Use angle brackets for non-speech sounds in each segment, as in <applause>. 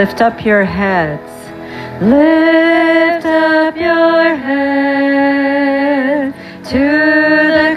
Lift up your heads. Lift up your head to the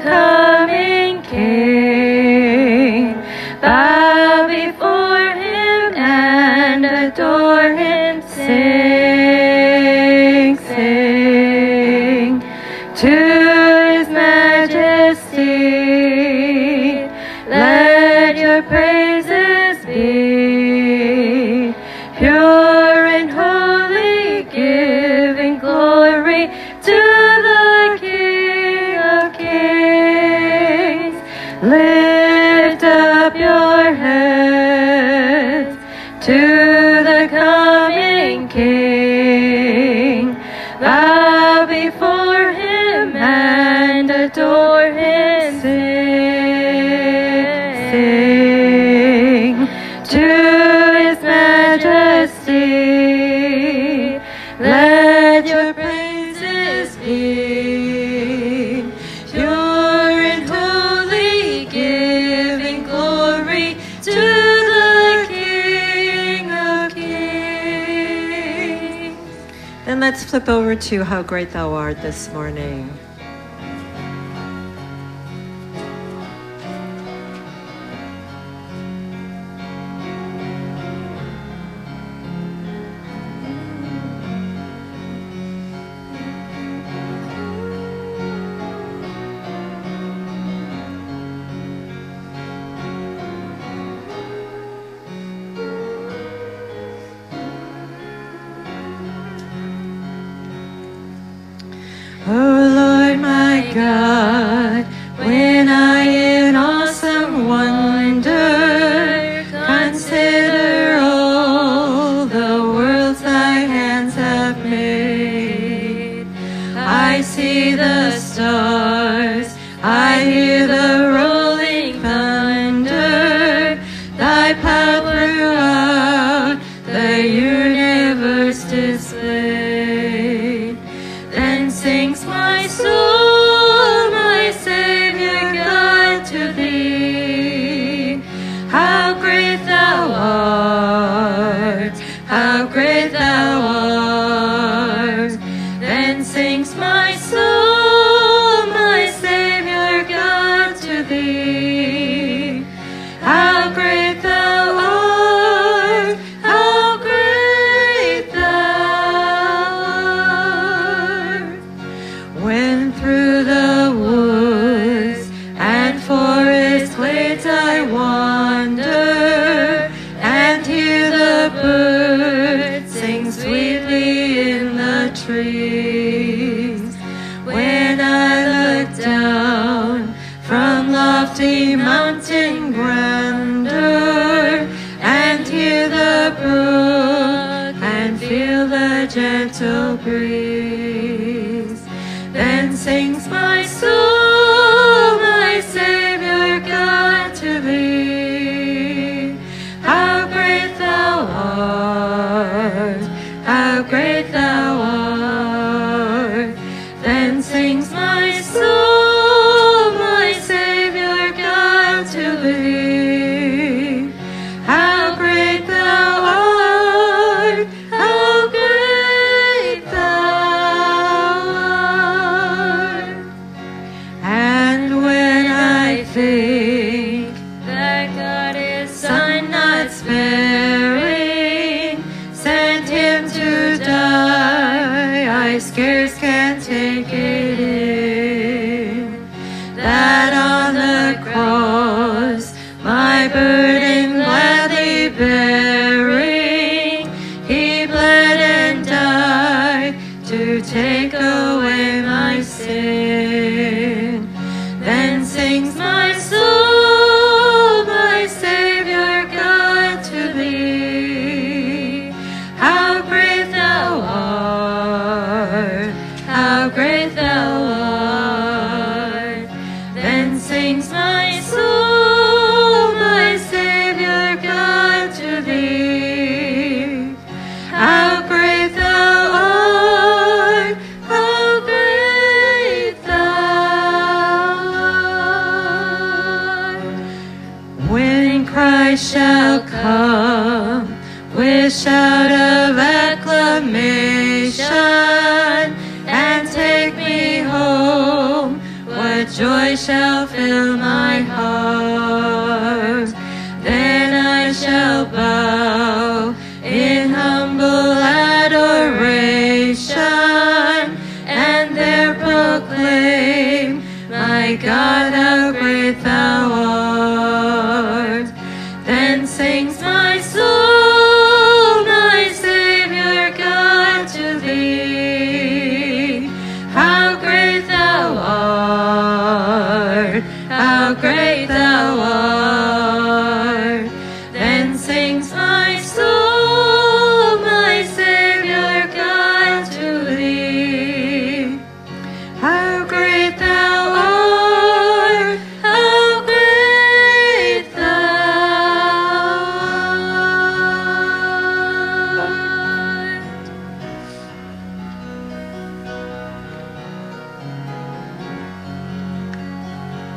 let's flip over to How Great Thou Art this morning.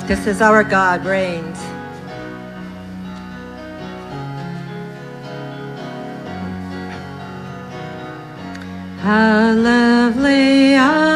This is our God reigns. How lovely are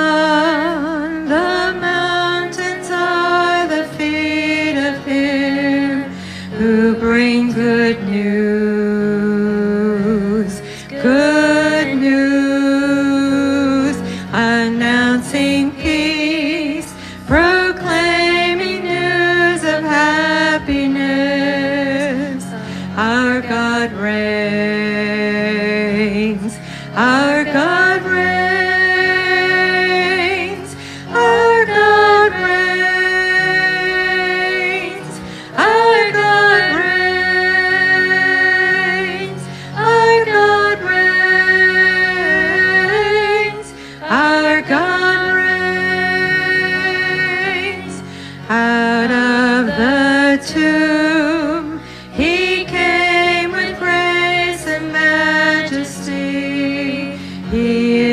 Here.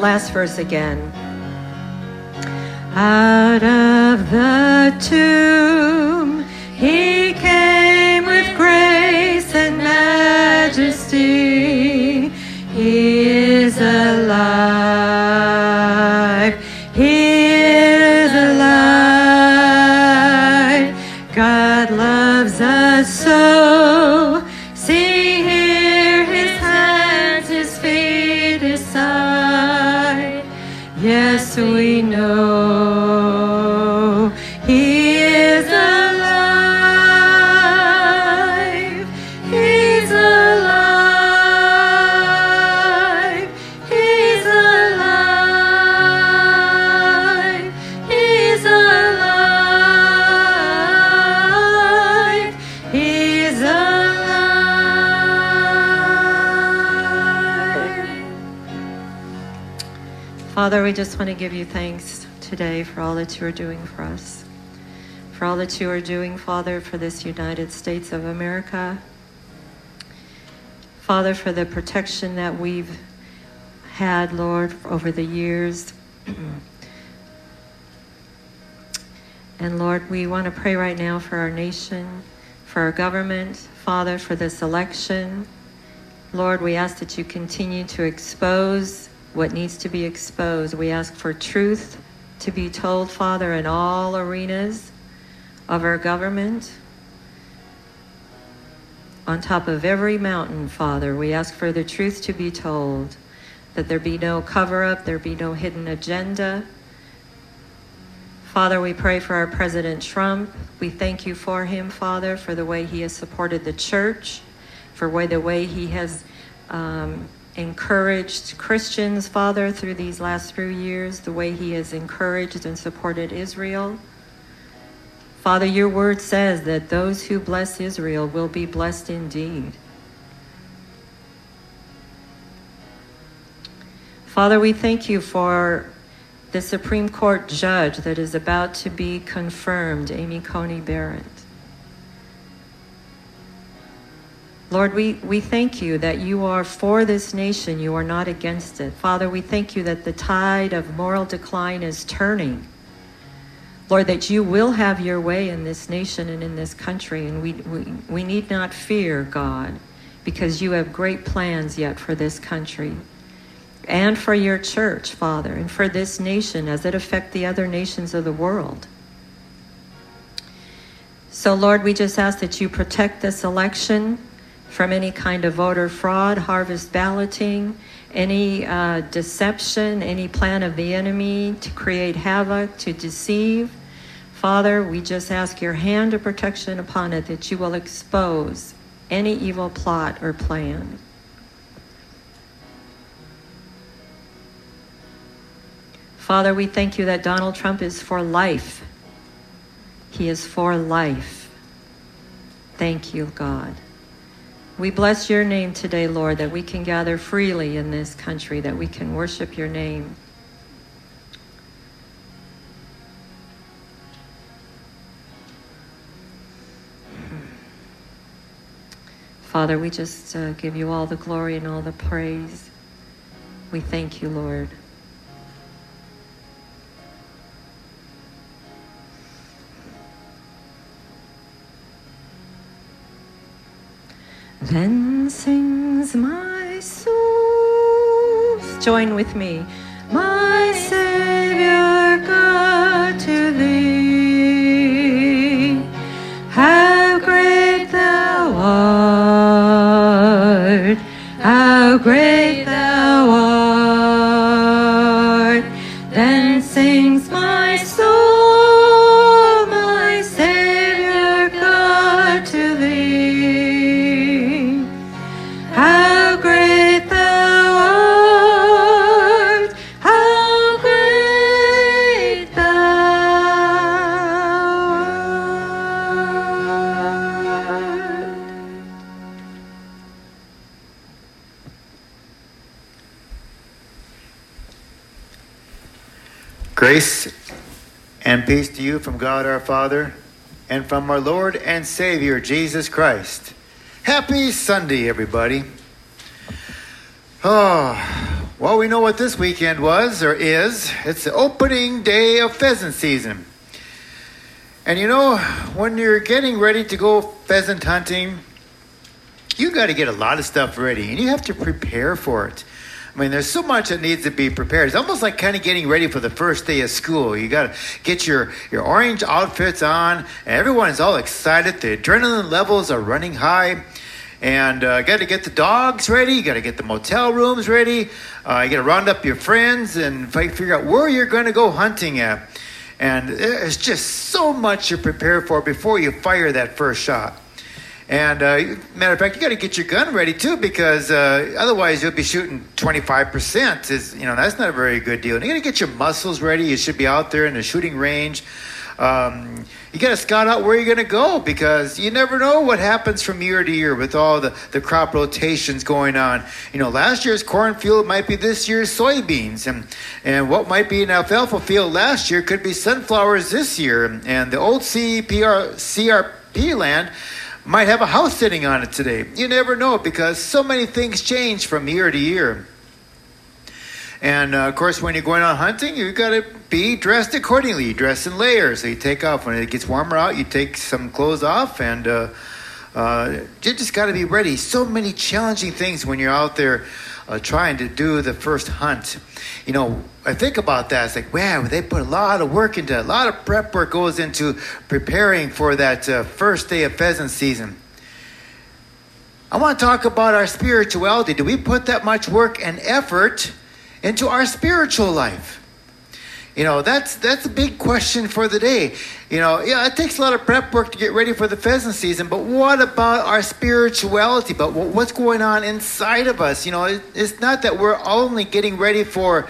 last verse again. Out of the two we just want to give you thanks today for all that you are doing for us. For all that you are doing, Father, for this United States of America. Father, for the protection that we've had, Lord, over the years. <clears throat> and Lord, we want to pray right now for our nation, for our government, Father, for this election. Lord, we ask that you continue to expose what needs to be exposed. We ask for truth to be told, Father, in all arenas of our government. On top of every mountain, Father, we ask for the truth to be told, that there be no cover up, there be no hidden agenda. Father, we pray for our President Trump. We thank you for him, Father, for the way he has supported the church, for the way he has um, encouraged Christians, Father, through these last few years, the way he has encouraged and supported Israel. Father, your word says that those who bless Israel will be blessed indeed. Father, we thank you for the Supreme Court judge that is about to be confirmed, Amy Coney Barrett. Lord, we, we thank you that you are for this nation, you are not against it. Father, we thank you that the tide of moral decline is turning. Lord, that you will have your way in this nation and in this country, and we, we, we need not fear, God, because you have great plans yet for this country and for your church, Father, and for this nation as it affects the other nations of the world. So, Lord, we just ask that you protect this election from any kind of voter fraud, harvest balloting, any uh, deception, any plan of the enemy to create havoc, to deceive. Father, we just ask your hand of protection upon it that you will expose any evil plot or plan. Father, we thank you that Donald Trump is for life. He is for life. Thank you, God. We bless your name today, Lord, that we can gather freely in this country, that we can worship your name. Father, we just uh, give you all the glory and all the praise. We thank you, Lord. Then sings my soul. Join with me. My Savior God to thee. How great thou art. How great Grace and peace to you from God our Father and from our Lord and Savior Jesus Christ. Happy Sunday, everybody. Oh, well, we know what this weekend was or is. It's the opening day of pheasant season. And you know, when you're getting ready to go pheasant hunting, you got to get a lot of stuff ready and you have to prepare for it. I mean, there's so much that needs to be prepared. It's almost like kind of getting ready for the first day of school. You got to get your, your orange outfits on, and everyone is all excited. The adrenaline levels are running high. And uh, got to get the dogs ready. You got to get the motel rooms ready. Uh, you got to round up your friends and figure out where you're going to go hunting at. And there's just so much to prepare for before you fire that first shot. And uh, matter of fact, you got to get your gun ready too, because uh, otherwise you'll be shooting 25%. Is you know that's not a very good deal. And you got to get your muscles ready. You should be out there in the shooting range. Um, you got to scout out where you're going to go because you never know what happens from year to year with all the, the crop rotations going on. You know, last year's corn field might be this year's soybeans, and and what might be an alfalfa field last year could be sunflowers this year. And the old CPR CRP land might have a house sitting on it today. You never know because so many things change from year to year. And uh, of course, when you're going on hunting, you've got to be dressed accordingly. You dress in layers. So you take off when it gets warmer out. You take some clothes off, and uh, uh, you just got to be ready. So many challenging things when you're out there uh, trying to do the first hunt. You know, I think about that. It's like, wow, they put a lot of work into it. A lot of prep work goes into preparing for that uh, first day of pheasant season. I want to talk about our spirituality. Do we put that much work and effort into our spiritual life? You know, that's that's a big question for the day. You know, yeah, it takes a lot of prep work to get ready for the pheasant season, but what about our spirituality? But what's going on inside of us? You know, it's not that we're only getting ready for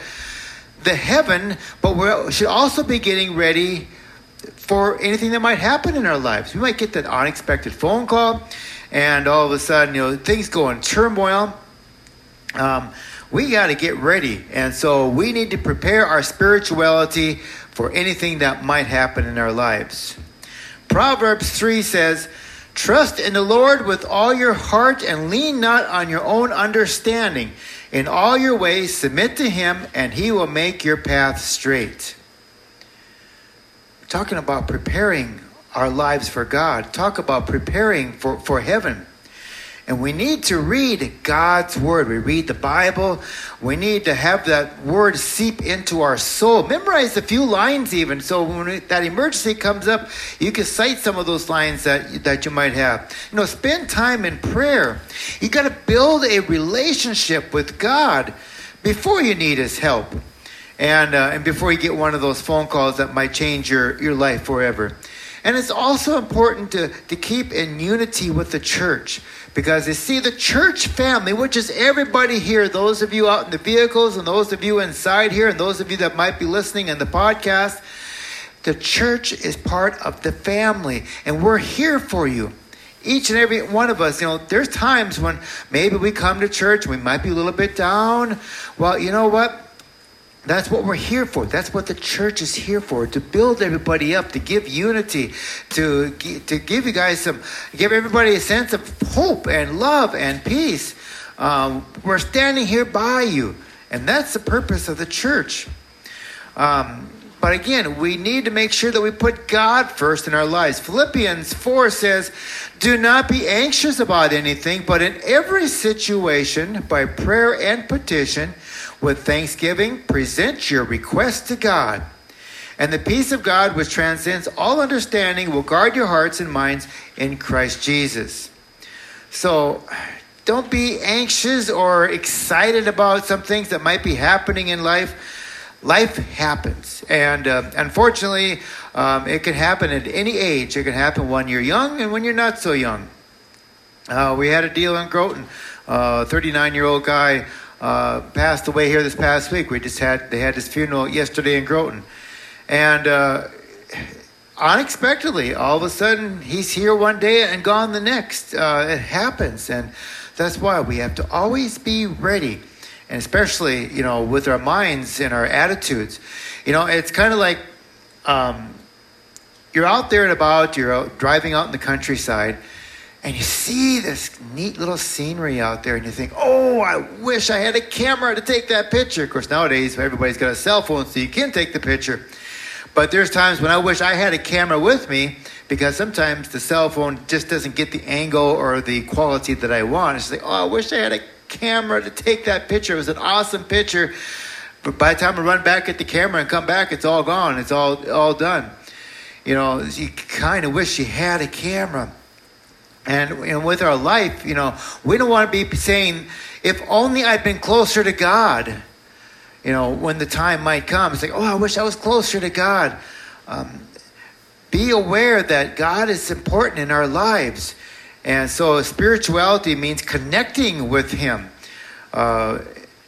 the heaven, but we should also be getting ready for anything that might happen in our lives. We might get that unexpected phone call, and all of a sudden, you know, things go in turmoil. Um, we got to get ready. And so we need to prepare our spirituality for anything that might happen in our lives. Proverbs 3 says, Trust in the Lord with all your heart and lean not on your own understanding. In all your ways, submit to him, and he will make your path straight. talking about preparing our lives for God. Talk about preparing for, for heaven. And we need to read God's Word. We read the Bible. We need to have that Word seep into our soul. Memorize a few lines, even. So when that emergency comes up, you can cite some of those lines that, that you might have. You know, spend time in prayer. You got to build a relationship with God before you need His help. And, uh, and before you get one of those phone calls that might change your, your life forever. And it's also important to, to keep in unity with the church. Because you see, the church family, which is everybody here, those of you out in the vehicles, and those of you inside here, and those of you that might be listening in the podcast, the church is part of the family, and we're here for you. Each and every one of us, you know, there's times when maybe we come to church, we might be a little bit down. Well, you know what? That's what we're here for. That's what the church is here for to build everybody up, to give unity, to, to give you guys some, give everybody a sense of hope and love and peace. Um, we're standing here by you, and that's the purpose of the church. Um, but again, we need to make sure that we put God first in our lives. Philippians 4 says, Do not be anxious about anything, but in every situation, by prayer and petition, with thanksgiving, present your request to God. And the peace of God, which transcends all understanding, will guard your hearts and minds in Christ Jesus. So, don't be anxious or excited about some things that might be happening in life. Life happens. And uh, unfortunately, um, it can happen at any age. It can happen when you're young and when you're not so young. Uh, we had a deal in Groton. A uh, 39 year old guy uh, passed away here this past week. We just had they had his funeral yesterday in Groton, and uh, unexpectedly, all of a sudden, he's here one day and gone the next. Uh, it happens, and that's why we have to always be ready, and especially you know with our minds and our attitudes. You know, it's kind of like. Um, you're out there and about, you're out driving out in the countryside, and you see this neat little scenery out there, and you think, oh, I wish I had a camera to take that picture. Of course, nowadays everybody's got a cell phone, so you can take the picture. But there's times when I wish I had a camera with me because sometimes the cell phone just doesn't get the angle or the quality that I want. It's like, oh, I wish I had a camera to take that picture. It was an awesome picture. But by the time I run back at the camera and come back, it's all gone. It's all all done. You know, you kind of wish you had a camera. And, and with our life, you know, we don't want to be saying, if only I'd been closer to God, you know, when the time might come. It's like, oh, I wish I was closer to God. Um, be aware that God is important in our lives. And so spirituality means connecting with Him. Uh,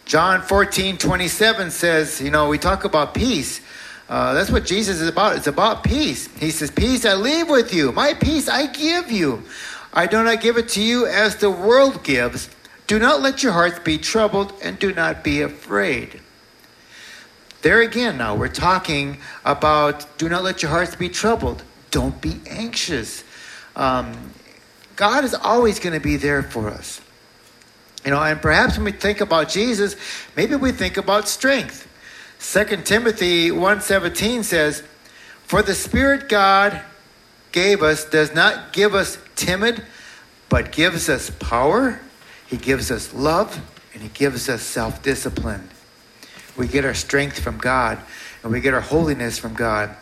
John 14, 27 says, you know, we talk about peace. Uh, that's what Jesus is about. It's about peace. He says, Peace I leave with you. My peace I give you. I do not give it to you as the world gives. Do not let your hearts be troubled and do not be afraid. There again, now we're talking about do not let your hearts be troubled. Don't be anxious. Um, God is always going to be there for us. You know, and perhaps when we think about Jesus, maybe we think about strength. 2 Timothy 1:17 says, "For the Spirit God gave us does not give us timid, but gives us power, He gives us love, and He gives us self discipline. We get our strength from God, and we get our holiness from God.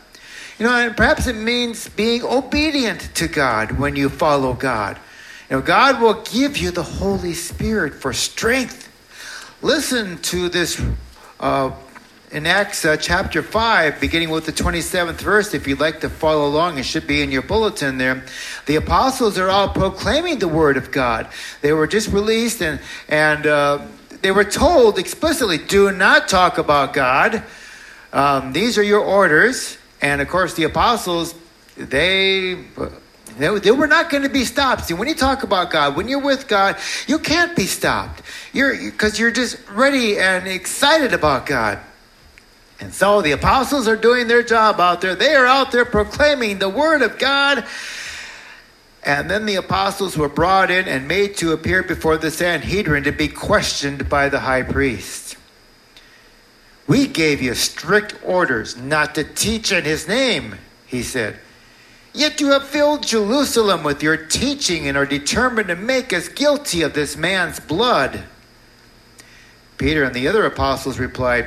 You know, and perhaps it means being obedient to God when you follow God. Now, God will give you the Holy Spirit for strength. Listen to this uh, in Acts uh, chapter 5, beginning with the 27th verse. If you'd like to follow along, it should be in your bulletin there. The apostles are all proclaiming the word of God. They were just released and, and uh, they were told explicitly do not talk about God. Um, these are your orders. And of course, the apostles, they they, they were not going to be stopped. See, when you talk about God, when you're with God, you can't be stopped. You're because you're just ready and excited about God. And so the apostles are doing their job out there. They are out there proclaiming the word of God. And then the apostles were brought in and made to appear before the Sanhedrin to be questioned by the high priest. We gave you strict orders not to teach in his name, he said. Yet you have filled Jerusalem with your teaching and are determined to make us guilty of this man's blood. Peter and the other apostles replied,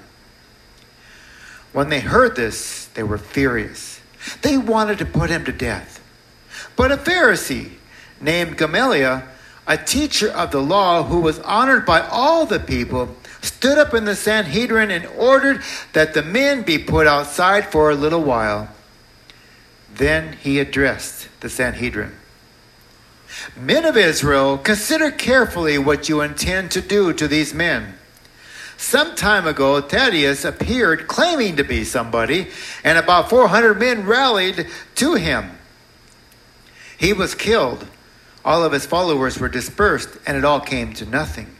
When they heard this, they were furious. They wanted to put him to death. But a Pharisee named Gamaliel, a teacher of the law who was honored by all the people, stood up in the Sanhedrin and ordered that the men be put outside for a little while. Then he addressed the Sanhedrin. Men of Israel, consider carefully what you intend to do to these men. Some time ago, Thaddeus appeared claiming to be somebody, and about 400 men rallied to him. He was killed. All of his followers were dispersed, and it all came to nothing.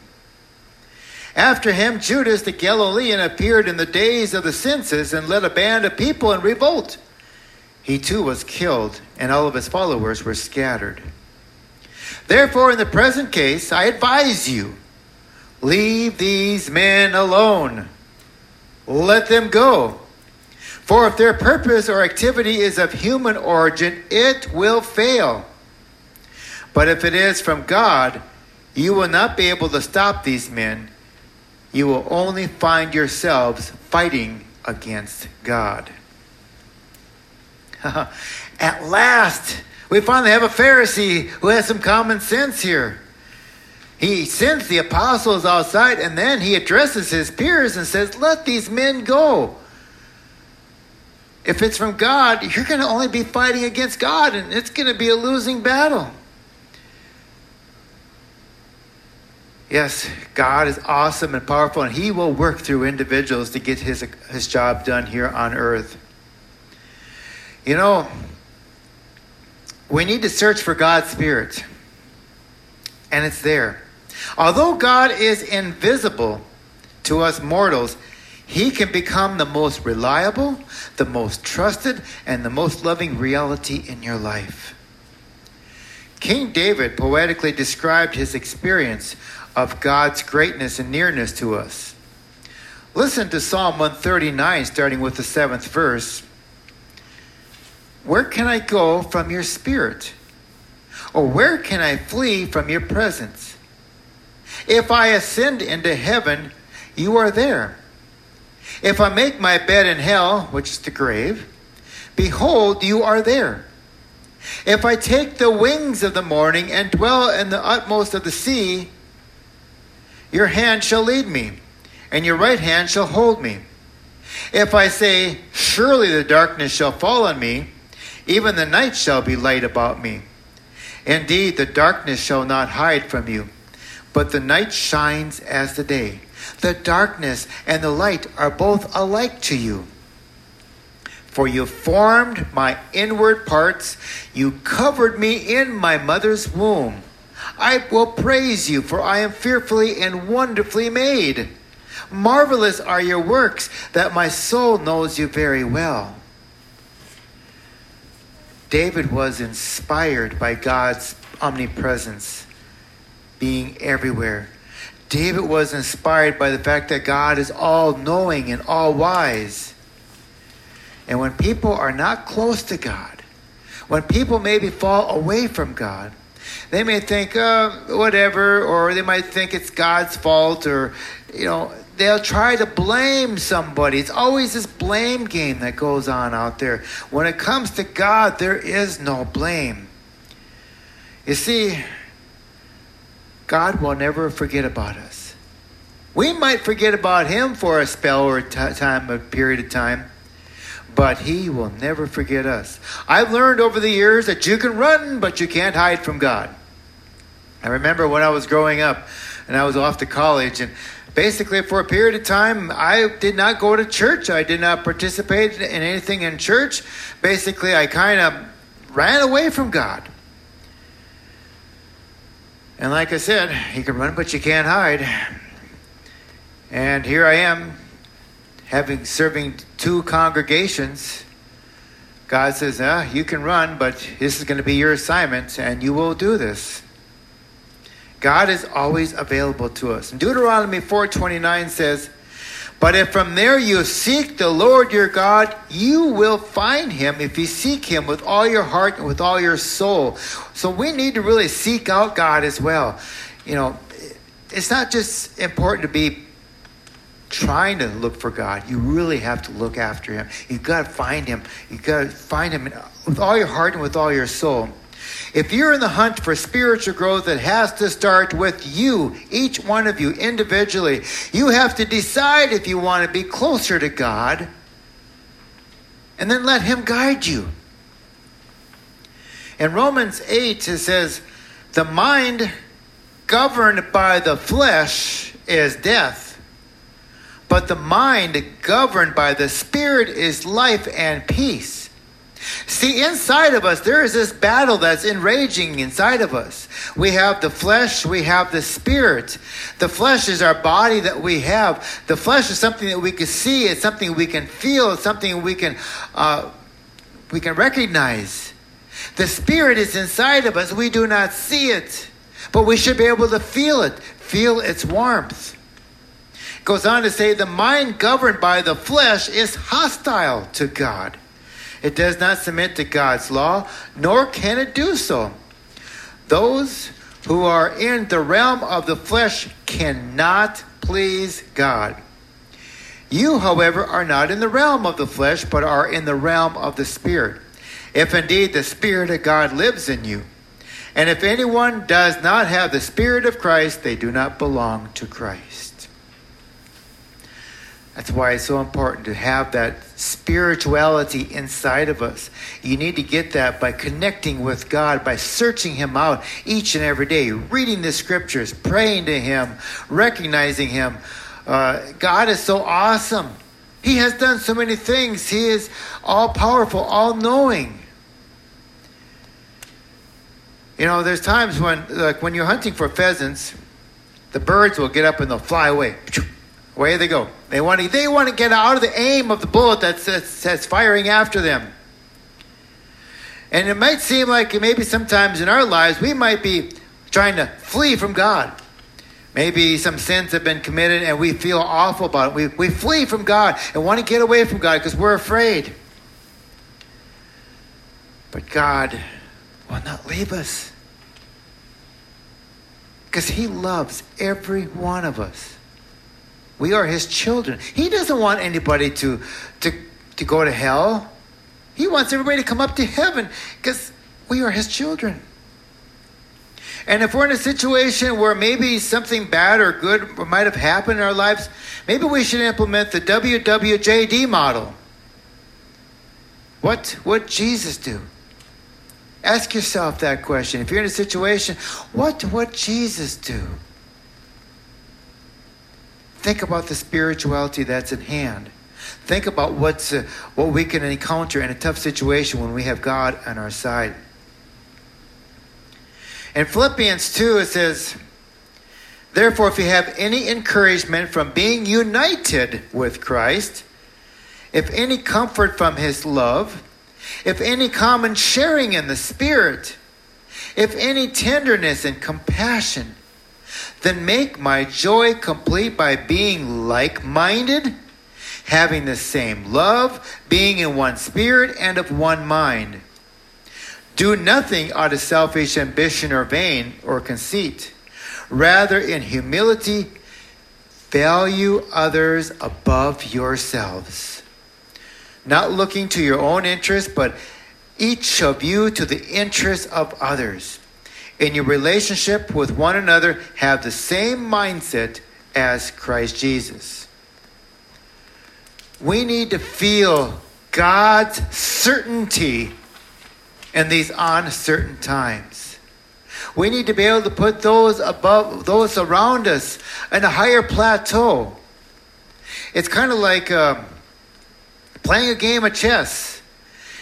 After him, Judas the Galilean appeared in the days of the census and led a band of people in revolt. He too was killed, and all of his followers were scattered. Therefore, in the present case, I advise you leave these men alone. Let them go. For if their purpose or activity is of human origin, it will fail. But if it is from God, you will not be able to stop these men you will only find yourselves fighting against God. <laughs> At last, we finally have a Pharisee who has some common sense here. He sends the apostles outside and then he addresses his peers and says, Let these men go. If it's from God, you're going to only be fighting against God and it's going to be a losing battle. Yes, God is awesome and powerful, and He will work through individuals to get His, his job done here on earth. You know, we need to search for God's Spirit, and it's there. Although God is invisible to us mortals, He can become the most reliable, the most trusted, and the most loving reality in your life. King David poetically described his experience of God's greatness and nearness to us. Listen to Psalm 139, starting with the seventh verse. Where can I go from your spirit? Or where can I flee from your presence? If I ascend into heaven, you are there. If I make my bed in hell, which is the grave, behold, you are there. If I take the wings of the morning and dwell in the utmost of the sea, your hand shall lead me, and your right hand shall hold me. If I say, Surely the darkness shall fall on me, even the night shall be light about me. Indeed, the darkness shall not hide from you, but the night shines as the day. The darkness and the light are both alike to you. For you formed my inward parts, you covered me in my mother's womb. I will praise you, for I am fearfully and wonderfully made. Marvelous are your works, that my soul knows you very well. David was inspired by God's omnipresence, being everywhere. David was inspired by the fact that God is all knowing and all wise. And when people are not close to God, when people maybe fall away from God, they may think, uh, whatever, or they might think it's God's fault, or, you know, they'll try to blame somebody. It's always this blame game that goes on out there. When it comes to God, there is no blame. You see, God will never forget about us. We might forget about Him for a spell or a t- time, a period of time, but He will never forget us. I've learned over the years that you can run, but you can't hide from God. I remember when I was growing up and I was off to college, and basically for a period of time, I did not go to church. I did not participate in anything in church. Basically, I kind of ran away from God. And like I said, you can run, but you can't hide. And here I am, having serving two congregations. God says, ah, you can run, but this is going to be your assignment, and you will do this. God is always available to us. Deuteronomy 4:29 says, "But if from there you seek the Lord your God, you will find him if you seek him with all your heart and with all your soul." So we need to really seek out God as well. You know, it's not just important to be trying to look for God. You really have to look after him. You've got to find him. You've got to find him with all your heart and with all your soul. If you're in the hunt for spiritual growth, it has to start with you, each one of you individually. You have to decide if you want to be closer to God and then let Him guide you. In Romans 8, it says, The mind governed by the flesh is death, but the mind governed by the Spirit is life and peace. See, inside of us, there is this battle that's enraging inside of us. We have the flesh, we have the spirit. The flesh is our body that we have. The flesh is something that we can see, it's something we can feel, it's something we can, uh, we can recognize. The spirit is inside of us. We do not see it, but we should be able to feel it, feel its warmth. It goes on to say, the mind governed by the flesh is hostile to God. It does not submit to God's law, nor can it do so. Those who are in the realm of the flesh cannot please God. You, however, are not in the realm of the flesh, but are in the realm of the Spirit. If indeed the Spirit of God lives in you. And if anyone does not have the Spirit of Christ, they do not belong to Christ. That's why it's so important to have that spirituality inside of us. You need to get that by connecting with God, by searching Him out each and every day, reading the scriptures, praying to Him, recognizing Him. Uh, God is so awesome. He has done so many things. He is all powerful, all knowing. You know, there's times when, like, when you're hunting for pheasants, the birds will get up and they'll fly away. Away they go. They want to, they want to get out of the aim of the bullet that's, that's, that's firing after them. And it might seem like maybe sometimes in our lives we might be trying to flee from God. Maybe some sins have been committed and we feel awful about it. We, we flee from God and want to get away from God because we're afraid. But God will not leave us because He loves every one of us. We are his children. He doesn't want anybody to, to, to go to hell. He wants everybody to come up to heaven because we are his children. And if we're in a situation where maybe something bad or good might have happened in our lives, maybe we should implement the WWJD model. What would Jesus do? Ask yourself that question. If you're in a situation, what would Jesus do? Think about the spirituality that's at hand. Think about what's uh, what we can encounter in a tough situation when we have God on our side. In Philippians 2, it says, Therefore, if you have any encouragement from being united with Christ, if any comfort from his love, if any common sharing in the Spirit, if any tenderness and compassion, then make my joy complete by being like minded, having the same love, being in one spirit and of one mind. Do nothing out of selfish ambition or vain or conceit. Rather, in humility, value others above yourselves. Not looking to your own interest, but each of you to the interest of others. In your relationship with one another, have the same mindset as Christ Jesus. We need to feel God's certainty in these uncertain times. We need to be able to put those above those around us in a higher plateau. It's kind of like uh, playing a game of chess.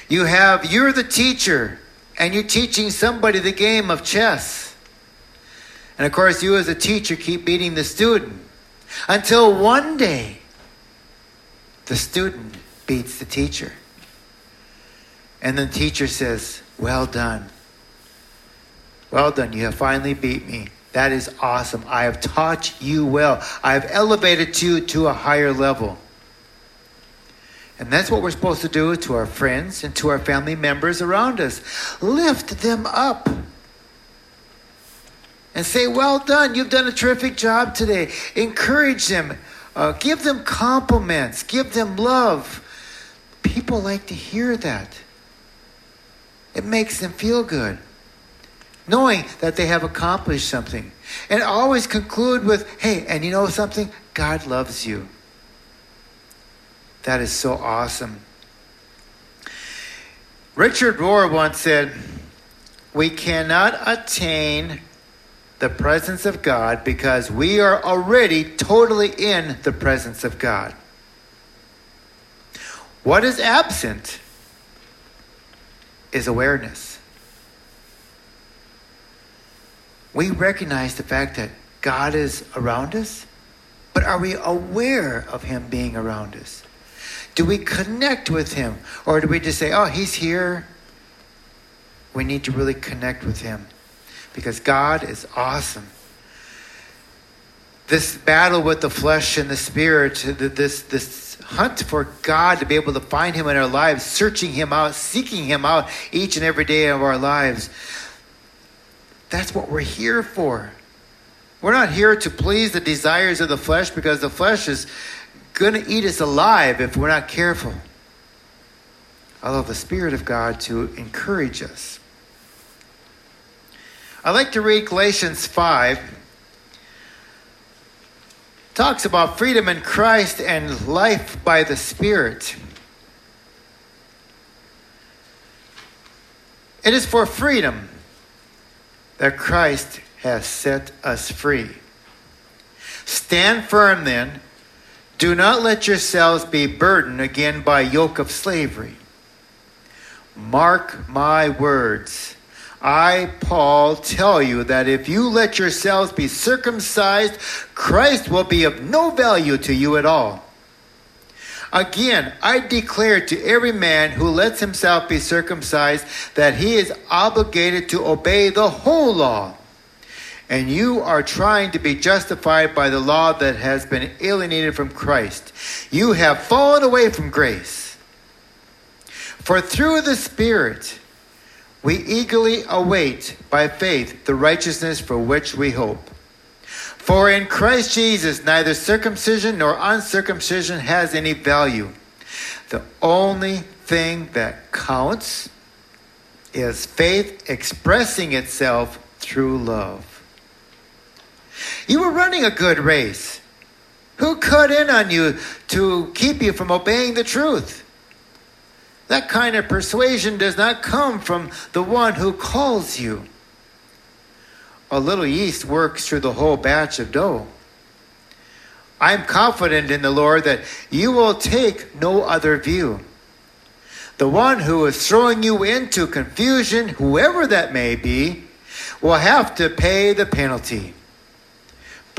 You have, you're the teacher, and you're teaching somebody the game of chess. And of course, you as a teacher keep beating the student until one day the student beats the teacher. And the teacher says, Well done. Well done. You have finally beat me. That is awesome. I have taught you well. I have elevated you to a higher level. And that's what we're supposed to do to our friends and to our family members around us. Lift them up. And say, Well done. You've done a terrific job today. Encourage them. Uh, give them compliments. Give them love. People like to hear that. It makes them feel good. Knowing that they have accomplished something. And always conclude with, Hey, and you know something? God loves you. That is so awesome. Richard Rohr once said, We cannot attain the presence of God because we are already totally in the presence of God. What is absent is awareness. We recognize the fact that God is around us, but are we aware of Him being around us? Do we connect with Him? Or do we just say, oh, He's here? We need to really connect with Him because God is awesome. This battle with the flesh and the spirit, this, this hunt for God to be able to find Him in our lives, searching Him out, seeking Him out each and every day of our lives. That's what we're here for. We're not here to please the desires of the flesh because the flesh is going to eat us alive if we're not careful. Allow the Spirit of God to encourage us. I like to read Galatians 5. talks about freedom in Christ and life by the Spirit. It is for freedom that Christ has set us free. Stand firm then do not let yourselves be burdened again by yoke of slavery. Mark my words. I, Paul, tell you that if you let yourselves be circumcised, Christ will be of no value to you at all. Again, I declare to every man who lets himself be circumcised that he is obligated to obey the whole law and you are trying to be justified by the law that has been alienated from Christ. You have fallen away from grace. For through the Spirit, we eagerly await by faith the righteousness for which we hope. For in Christ Jesus, neither circumcision nor uncircumcision has any value. The only thing that counts is faith expressing itself through love. You were running a good race. Who cut in on you to keep you from obeying the truth? That kind of persuasion does not come from the one who calls you. A little yeast works through the whole batch of dough. I'm confident in the Lord that you will take no other view. The one who is throwing you into confusion, whoever that may be, will have to pay the penalty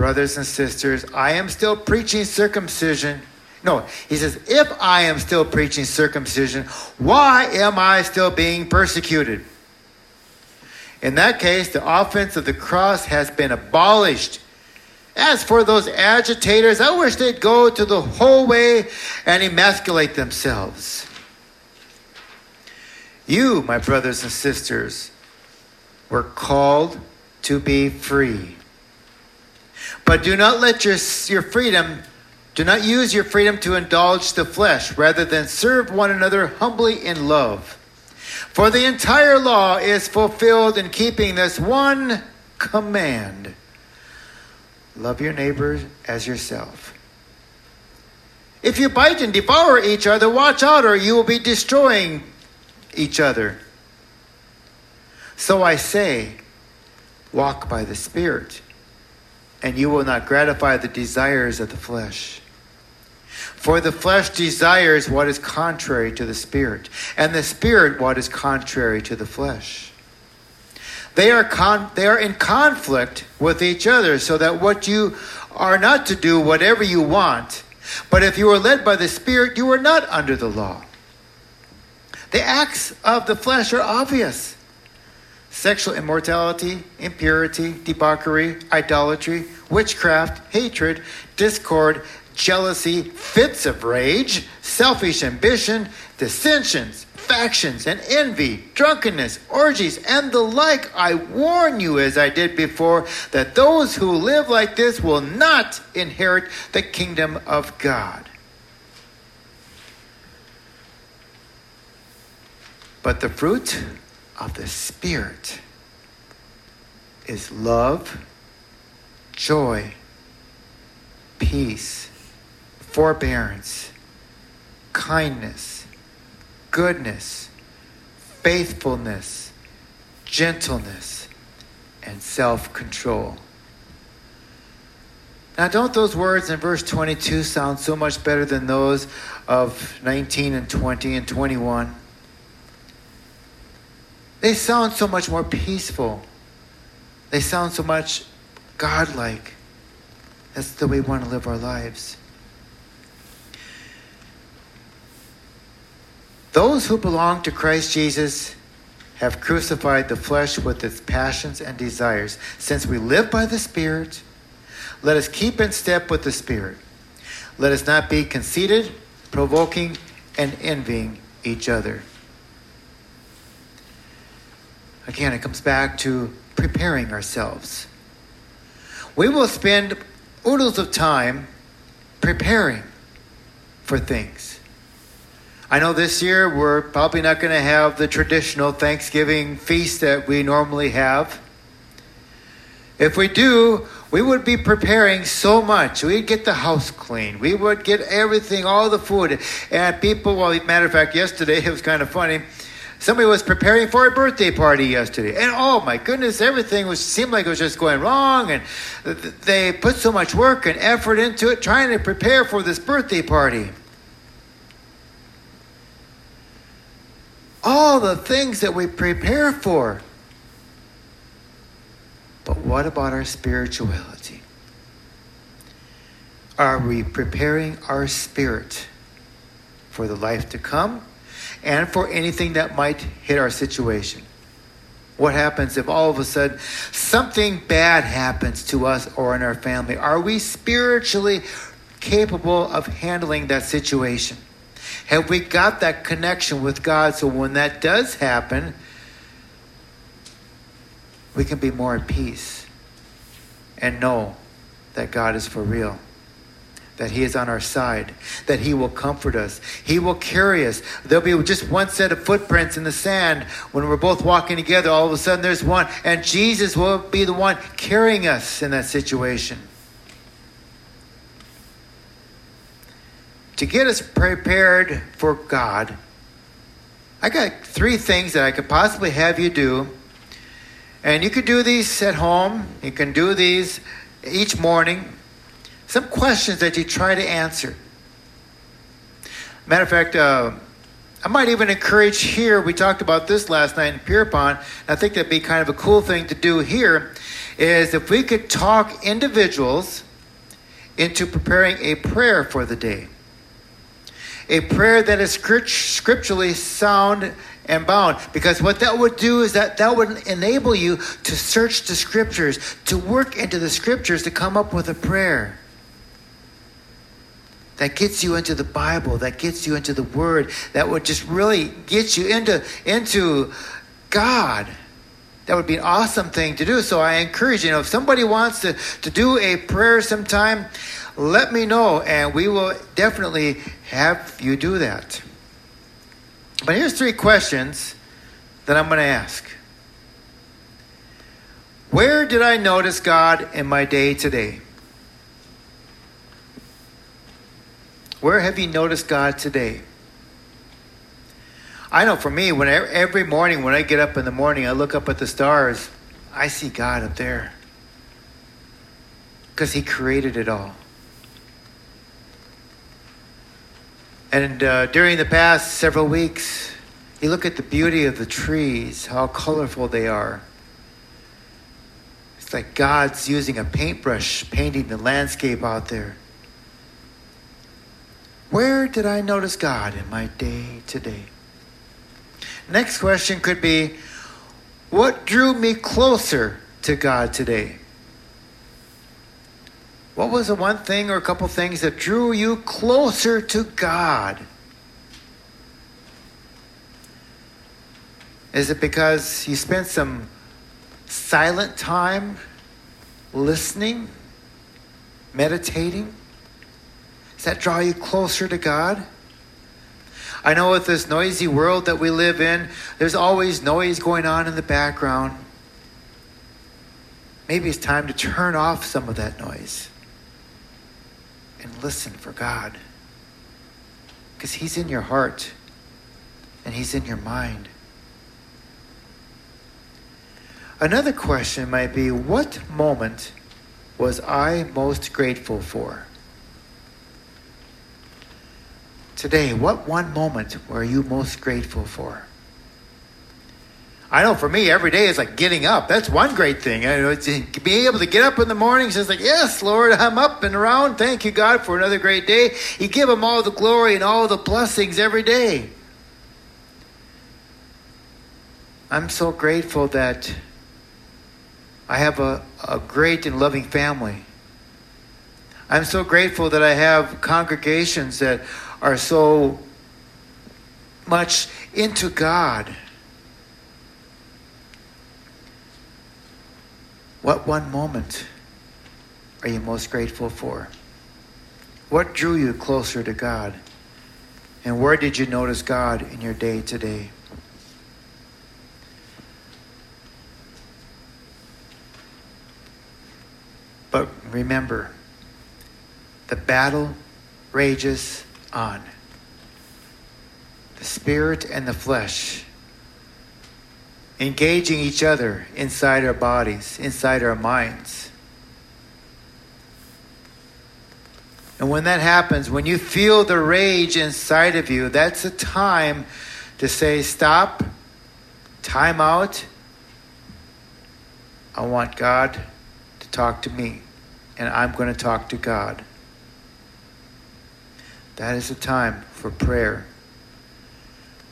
brothers and sisters, I am still preaching circumcision. No, he says, if I am still preaching circumcision, why am I still being persecuted? In that case, the offense of the cross has been abolished. As for those agitators, I wish they'd go to the whole way and emasculate themselves. You, my brothers and sisters, were called to be free. But do not let your, your freedom, do not use your freedom to indulge the flesh, rather than serve one another humbly in love. For the entire law is fulfilled in keeping this one command love your neighbor as yourself. If you bite and devour each other, watch out, or you will be destroying each other. So I say, walk by the Spirit, and you will not gratify the desires of the flesh. For the flesh desires what is contrary to the Spirit, and the Spirit what is contrary to the flesh. They are, con- they are in conflict with each other, so that what you are not to do whatever you want. But if you are led by the Spirit, you are not under the law. The acts of the flesh are obvious sexual immortality, impurity, debauchery, idolatry, witchcraft, hatred, discord, jealousy, fits of rage, selfish ambition, dissensions, factions, and envy, drunkenness, orgies, and the like. I warn you, as I did before, that those who live like this will not inherit the kingdom of God. But the fruit of the Spirit is love, joy, peace, forbearance, kindness, goodness, faithfulness, gentleness, and self control. Now, don't those words in verse 22 sound so much better than those of 19 and 20 and 21? They sound so much more peaceful. They sound so much godlike. That's the way we want to live our lives. Those who belong to Christ Jesus have crucified the flesh with its passions and desires. Since we live by the Spirit, let us keep in step with the Spirit. Let us not be conceited, provoking, and envying each other. Again, it comes back to preparing ourselves. We will spend oodles of time preparing for things. I know this year we're probably not going to have the traditional Thanksgiving feast that we normally have. If we do, we would be preparing so much. We'd get the house clean. We would get everything, all the food. And people, well, matter of fact, yesterday <laughs> it was kind of funny somebody was preparing for a birthday party yesterday and oh my goodness everything was seemed like it was just going wrong and they put so much work and effort into it trying to prepare for this birthday party. All the things that we prepare for. But what about our spirituality? Are we preparing our spirit for the life to come and for anything that might hit our situation. What happens if all of a sudden something bad happens to us or in our family? Are we spiritually capable of handling that situation? Have we got that connection with God so when that does happen, we can be more at peace and know that God is for real? That He is on our side, that He will comfort us, He will carry us. There'll be just one set of footprints in the sand when we're both walking together. All of a sudden, there's one, and Jesus will be the one carrying us in that situation. To get us prepared for God, I got three things that I could possibly have you do. And you could do these at home. You can do these each morning some questions that you try to answer. Matter of fact, uh, I might even encourage here, we talked about this last night in Pierpont, I think that'd be kind of a cool thing to do here, is if we could talk individuals into preparing a prayer for the day. a prayer that is scripturally sound and bound. Because what that would do is that that would enable you to search the scriptures, to work into the scriptures to come up with a prayer that gets you into the Bible, that gets you into the Word, that would just really get you into, into God. That would be an awesome thing to do. So I encourage you know, if somebody wants to, to do a prayer sometime, let me know, and we will definitely have you do that. But here's three questions that I'm going to ask. Where did I notice God in my day today? Where have you noticed God today? I know for me, when every morning when I get up in the morning, I look up at the stars, I see God up there because He created it all. And uh, during the past several weeks, you look at the beauty of the trees, how colorful they are. It's like God's using a paintbrush painting the landscape out there. Where did I notice God in my day today? Next question could be What drew me closer to God today? What was the one thing or a couple things that drew you closer to God? Is it because you spent some silent time listening, meditating? Does that draw you closer to God? I know with this noisy world that we live in, there's always noise going on in the background. Maybe it's time to turn off some of that noise and listen for God. Because He's in your heart and He's in your mind. Another question might be what moment was I most grateful for? Today, what one moment were you most grateful for? I know for me, every day is like getting up. That's one great thing. I know eh, to be able to get up in the morning, says like, "Yes, Lord, I'm up and around. Thank you, God, for another great day." You give Him all the glory and all the blessings every day. I'm so grateful that I have a, a great and loving family. I'm so grateful that I have congregations that are so much into God. What one moment are you most grateful for? What drew you closer to God? And where did you notice God in your day today? But remember, the battle rages on. The spirit and the flesh engaging each other inside our bodies, inside our minds. And when that happens, when you feel the rage inside of you, that's a time to say, Stop, time out. I want God to talk to me, and I'm going to talk to God. That is a time for prayer.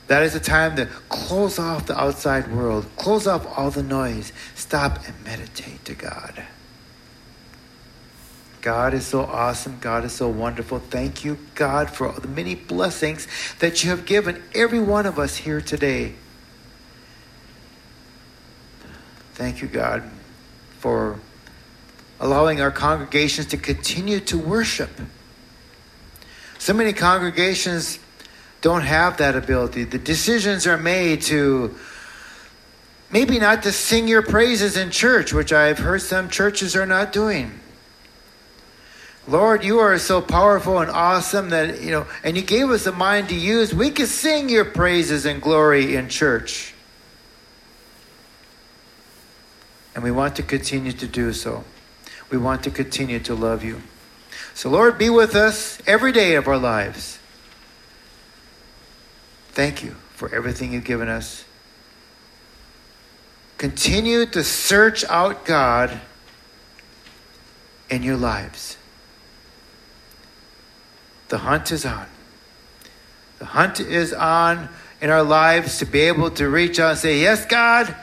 That is a time to close off the outside world, close off all the noise, stop and meditate to God. God is so awesome. God is so wonderful. Thank you, God, for the many blessings that you have given every one of us here today. Thank you, God, for allowing our congregations to continue to worship so many congregations don't have that ability. The decisions are made to maybe not to sing your praises in church, which I've heard some churches are not doing. Lord, you are so powerful and awesome that, you know, and you gave us a mind to use. We can sing your praises and glory in church. And we want to continue to do so. We want to continue to love you. So, Lord, be with us every day of our lives. Thank you for everything you've given us. Continue to search out God in your lives. The hunt is on. The hunt is on in our lives to be able to reach out and say, Yes, God,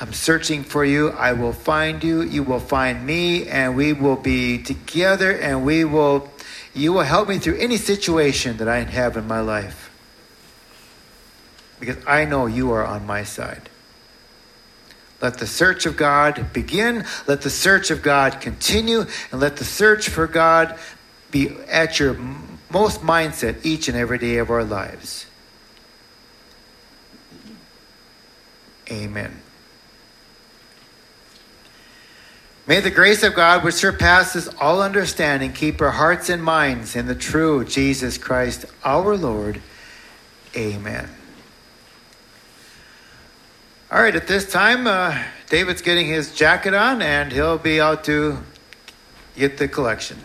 I'm searching for you. I will find you. You will find me, and we will be together, and we will, you will help me through any situation that I have in my life. Because I know you are on my side. Let the search of God begin. Let the search of God continue. And let the search for God be at your most mindset each and every day of our lives. Amen. May the grace of God, which surpasses all understanding, keep our hearts and minds in the true Jesus Christ our Lord. Amen. All right, at this time, uh, David's getting his jacket on and he'll be out to get the collection.